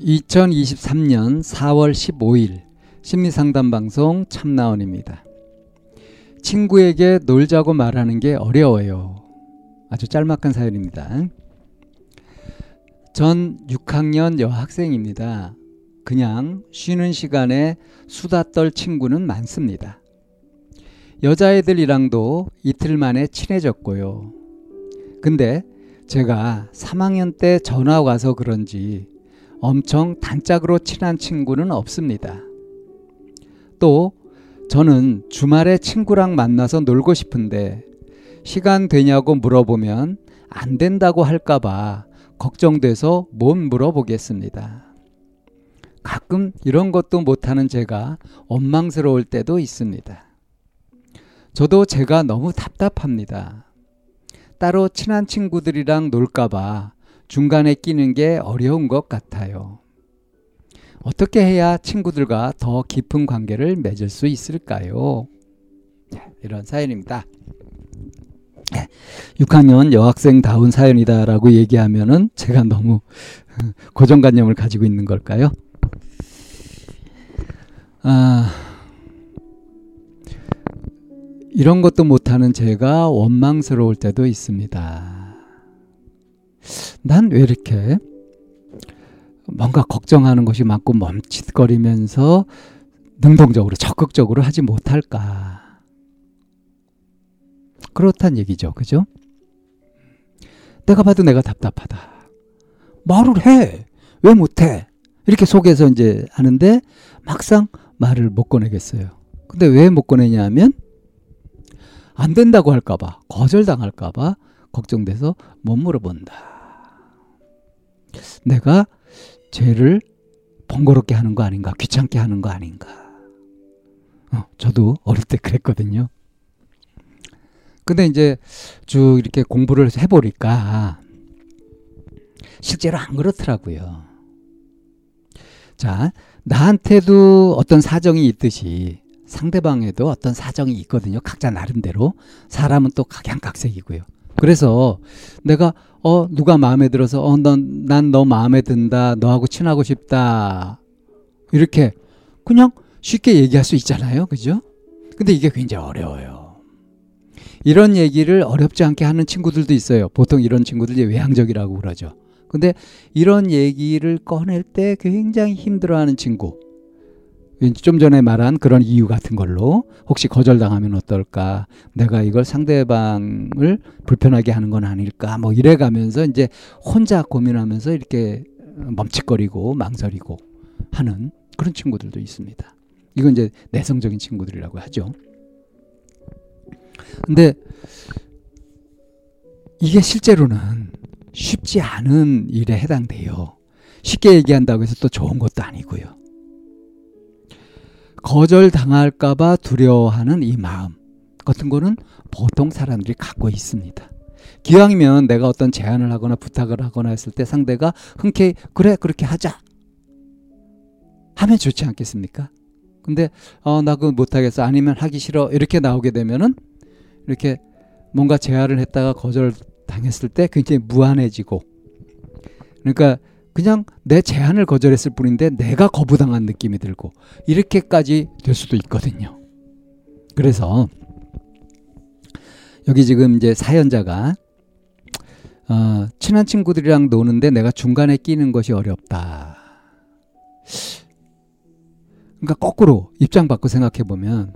2023년 4월 15일 심리상담 방송 참나원입니다. 친구에게 놀자고 말하는 게 어려워요. 아주 짤막한 사연입니다. 전 6학년 여학생입니다. 그냥 쉬는 시간에 수다 떨 친구는 많습니다. 여자애들이랑도 이틀 만에 친해졌고요. 근데 제가 3학년 때 전화 와서 그런지 엄청 단짝으로 친한 친구는 없습니다. 또 저는 주말에 친구랑 만나서 놀고 싶은데 시간 되냐고 물어보면 안 된다고 할까봐 걱정돼서 못 물어보겠습니다. 가끔 이런 것도 못하는 제가 원망스러울 때도 있습니다. 저도 제가 너무 답답합니다. 따로 친한 친구들이랑 놀까봐 중간에 끼는 게 어려운 것 같아요. 어떻게 해야 친구들과 더 깊은 관계를 맺을 수 있을까요? 이런 사연입니다. 6학년 여학생다운 사연이다라고 얘기하면은 제가 너무 고정관념을 가지고 있는 걸까요? 아, 이런 것도 못하는 제가 원망스러울 때도 있습니다. 난 왜 이렇게 뭔가 걱정하는 것이 많고 멈칫거리면서 능동적으로 적극적으로 하지 못할까? 그렇단 얘기죠. 그죠? 내가 봐도 내가 답답하다. 말을 해. 왜 못해? 이렇게 속에서 이제 하는데 막상 말을 못 꺼내겠어요. 근데 왜 못 꺼내냐 하면 안 된다고 할까봐, 거절당할까봐 걱정돼서 못 물어본다. 내가 죄를 번거롭게 하는 거 아닌가, 귀찮게 하는 거 아닌가. 어, 저도 어릴 때 그랬거든요. 근데 이제 쭉 이렇게 공부를 해보니까 실제로 안 그렇더라고요. 자, 나한테도 어떤 사정이 있듯이 상대방에도 어떤 사정이 있거든요. 각자 나름대로. 사람은 또 각양각색이고요. 그래서 내가 어 누가 마음에 들어서 어난 너 마음에 든다. 너하고 친하고 싶다. 이렇게 그냥 쉽게 얘기할 수 있잖아요. 그죠? 근데 이게 굉장히 어려워요. 이런 얘기를 어렵지 않게 하는 친구들도 있어요. 보통 이런 친구들 이 외향적이라고 그러죠. 근데 이런 얘기를 꺼낼 때 굉장히 힘들어하는 친구. 좀 전에 말한 그런 이유 같은 걸로 혹시 거절당하면 어떨까? 내가 이걸 상대방을 불편하게 하는 건 아닐까? 뭐 이래 가면서 이제 혼자 고민하면서 이렇게 멈칫거리고 망설이고 하는 그런 친구들도 있습니다. 이건 이제 내성적인 친구들이라고 하죠. 근데 이게 실제로는 쉽지 않은 일에 해당돼요. 쉽게 얘기한다고 해서 또 좋은 것도 아니고요. 거절 당할까봐 두려워하는 이 마음 같은 거는 보통 사람들이 갖고 있습니다. 기왕이면 내가 어떤 제안을 하거나 부탁을 하거나 했을 때 상대가 흔쾌히 그래 그렇게 하자 하면 좋지 않겠습니까? 근데 어 나 그거 못하겠어 아니면 하기 싫어 이렇게 나오게 되면은 이렇게 뭔가 제안을 했다가 거절 당했을 때 굉장히 무한해지고 그러니까 그냥 내 제안을 거절했을 뿐인데 내가 거부당한 느낌이 들고 이렇게까지 될 수도 있거든요. 그래서 여기 지금 이제 사연자가 어, 친한 친구들이랑 노는데 내가 중간에 끼는 것이 어렵다. 그러니까 거꾸로 입장 바꿔 생각해 보면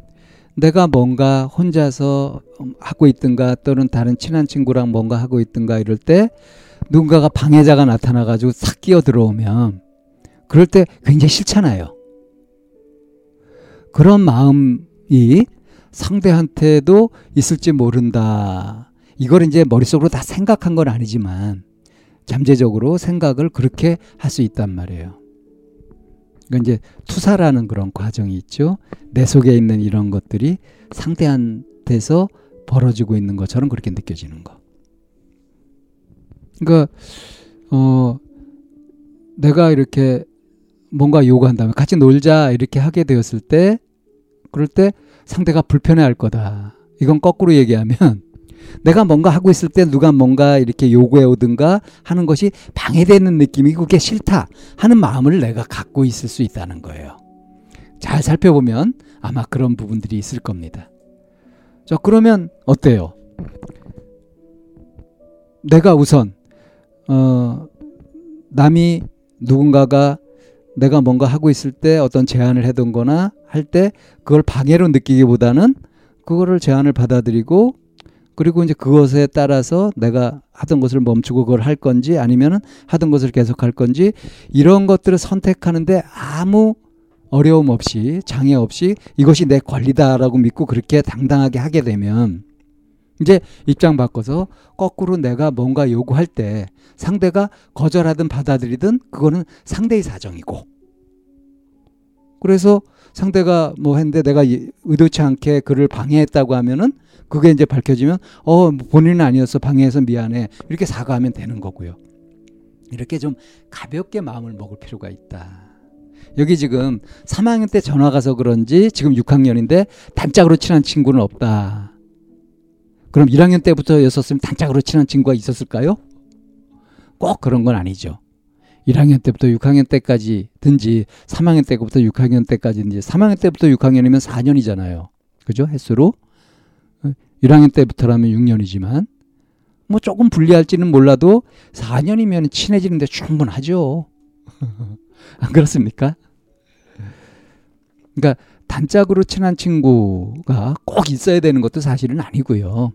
내가 뭔가 혼자서 하고 있든가 또는 다른 친한 친구랑 뭔가 하고 있든가 이럴 때 누군가가 방해자가 나타나가지고 싹 끼어 들어오면 그럴 때 굉장히 싫잖아요. 그런 마음이 상대한테도 있을지 모른다. 이걸 이제 머릿속으로 다 생각한 건 아니지만 잠재적으로 생각을 그렇게 할 수 있단 말이에요. 그러니까 이제 투사라는 그런 과정이 있죠. 내 속에 있는 이런 것들이 상대한테서 벌어지고 있는 것처럼 그렇게 느껴지는 거. 그러니까 어 내가 이렇게 뭔가 요구한다면 같이 놀자 이렇게 하게 되었을 때 그럴 때 상대가 불편해할 거다. 이건 거꾸로 얘기하면 내가 뭔가 하고 있을 때 누가 뭔가 이렇게 요구해 오든가 하는 것이 방해되는 느낌이 그게 싫다 하는 마음을 내가 갖고 있을 수 있다는 거예요. 잘 살펴보면 아마 그런 부분들이 있을 겁니다. 자, 그러면 어때요? 내가 우선, 어, 남이 누군가가 내가 뭔가 하고 있을 때 어떤 제안을 해둔 거나 할 때 그걸 방해로 느끼기보다는 그거를 제안을 받아들이고 그리고 이제 그것에 따라서 내가 하던 것을 멈추고 그걸 할 건지 아니면은 하던 것을 계속 할 건지 이런 것들을 선택하는데 아무 어려움 없이 장애 없이 이것이 내 권리다라고 믿고 그렇게 당당하게 하게 되면 이제 입장 바꿔서 거꾸로 내가 뭔가 요구할 때 상대가 거절하든 받아들이든 그거는 상대의 사정이고. 그래서 상대가 뭐 했는데 내가 의도치 않게 그를 방해했다고 하면은 그게 이제 밝혀지면 어 본인은 아니었어 방해해서 미안해 이렇게 사과하면 되는 거고요. 이렇게 좀 가볍게 마음을 먹을 필요가 있다. 여기 지금 3학년 때 전화 가서 그런지 지금 6학년인데 단짝으로 친한 친구는 없다. 그럼 1학년 때부터였었으면 단짝으로 친한 친구가 있었을까요? 꼭 그런 건 아니죠. 1학년 때부터 6학년 때까지든지 3학년 때부터 6학년 때까지든지 3학년 때부터 6학년이면 4년이잖아요. 그죠? 횟수로. 1학년 때부터라면 6년이지만 뭐 조금 불리할지는 몰라도 4년이면 친해지는데 충분하죠. 안 그렇습니까? 그러니까 단짝으로 친한 친구가 꼭 있어야 되는 것도 사실은 아니고요.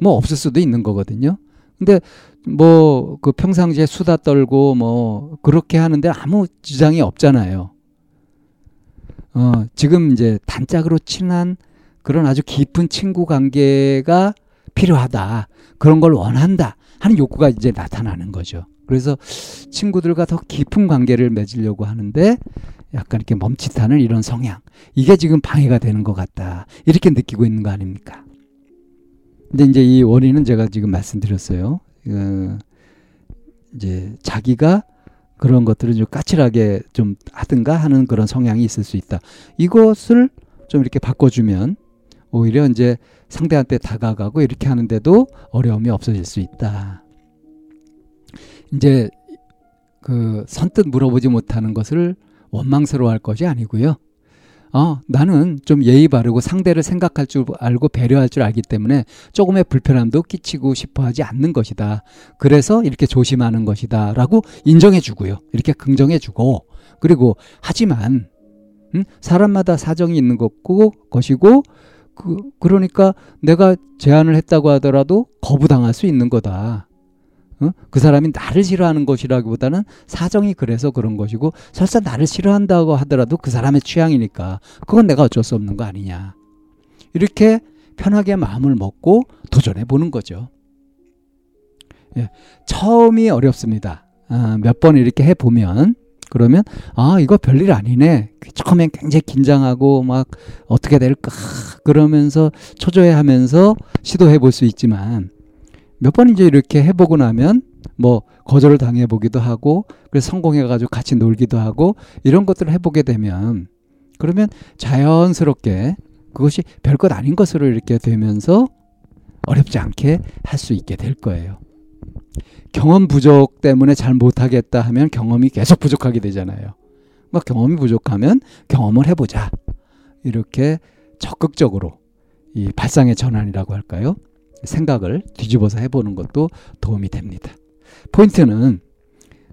뭐 없을 수도 있는 거거든요. 근데 뭐 그 평상시에 수다 떨고 뭐 그렇게 하는데 아무 지장이 없잖아요. 어, 지금 이제 단짝으로 친한 그런 아주 깊은 친구 관계가 필요하다. 그런 걸 원한다. 하는 욕구가 이제 나타나는 거죠. 그래서 친구들과 더 깊은 관계를 맺으려고 하는데 약간 이렇게 멈칫하는 이런 성향. 이게 지금 방해가 되는 것 같다. 이렇게 느끼고 있는 거 아닙니까? 근데 이제 이 원인은 제가 지금 말씀드렸어요. 어, 이제 자기가 그런 것들을 좀 까칠하게 좀 하든가 하는 그런 성향이 있을 수 있다. 이것을 좀 이렇게 바꿔주면 오히려 이제 상대한테 다가가고 이렇게 하는데도 어려움이 없어질 수 있다. 이제 그 선뜻 물어보지 못하는 것을 원망스러워할 것이 아니고요. 어, 나는 좀 예의 바르고 상대를 생각할 줄 알고 배려할 줄 알기 때문에 조금의 불편함도 끼치고 싶어 하지 않는 것이다. 그래서 이렇게 조심하는 것이다. 라고 인정해 주고요. 이렇게 긍정해 주고. 그리고, 하지만, 음, 사람마다 사정이 있는 것고, 것이고, 그, 그러니까 내가 제안을 했다고 하더라도 거부당할 수 있는 거다. 어? 그 사람이 나를 싫어하는 것이라기보다는 사정이 그래서 그런 것이고 설사 나를 싫어한다고 하더라도 그 사람의 취향이니까 그건 내가 어쩔 수 없는 거 아니냐. 이렇게 편하게 마음을 먹고 도전해 보는 거죠. 예, 처음이 어렵습니다. 아, 몇 번 이렇게 해 보면 그러면 아 이거 별일 아니네. 처음엔 굉장히 긴장하고 막 어떻게 될까 그러면서 초조해하면서 시도해 볼 수 있지만 몇 번 이제 이렇게 해보고 나면 뭐 거절을 당해 보기도 하고 그래서 성공해 가지고 같이 놀기도 하고 이런 것들을 해보게 되면 그러면 자연스럽게 그것이 별것 아닌 것으로 이렇게 되면서 어렵지 않게 할 수 있게 될 거예요. 경험 부족 때문에 잘 못하겠다 하면 경험이 계속 부족하게 되잖아요. 뭐 경험이 부족하면 경험을 해보자. 이렇게 적극적으로 이 발상의 전환이라고 할까요? 생각을 뒤집어서 해보는 것도 도움이 됩니다. 포인트는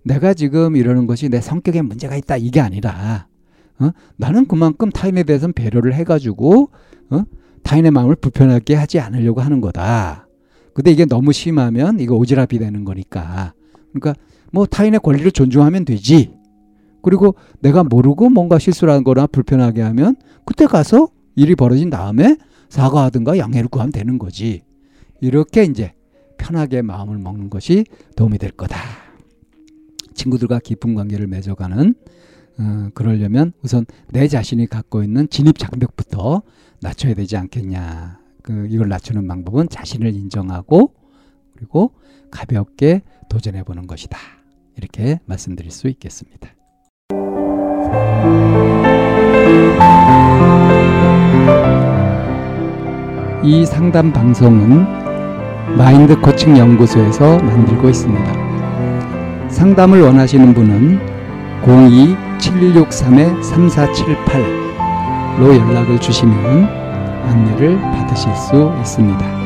내가 지금 이러는 것이 내 성격에 문제가 있다 이게 아니라 어? 나는 그만큼 타인에 대해서는 배려를 해가지고 어? 타인의 마음을 불편하게 하지 않으려고 하는 거다. 근데 이게 너무 심하면 이거 오지랖이 되는 거니까. 그러니까 뭐 타인의 권리를 존중하면 되지. 그리고 내가 모르고 뭔가 실수를 한 거나 불편하게 하면 그때 가서 일이 벌어진 다음에 사과하든가 양해를 구하면 되는 거지. 이렇게 이제 편하게 마음을 먹는 것이 도움이 될 거다. 친구들과 깊은 관계를 맺어가는 어, 그러려면 우선 내 자신이 갖고 있는 진입 장벽부터 낮춰야 되지 않겠냐. 그 이걸 낮추는 방법은 자신을 인정하고 그리고 가볍게 도전해 보는 것이다. 이렇게 말씀드릴 수 있겠습니다. 이 상담 방송은 마인드 코칭 연구소에서 만들고 있습니다. 상담을 원하시는 분은 02-763-3478로 연락을 주시면 안내를 받으실 수 있습니다.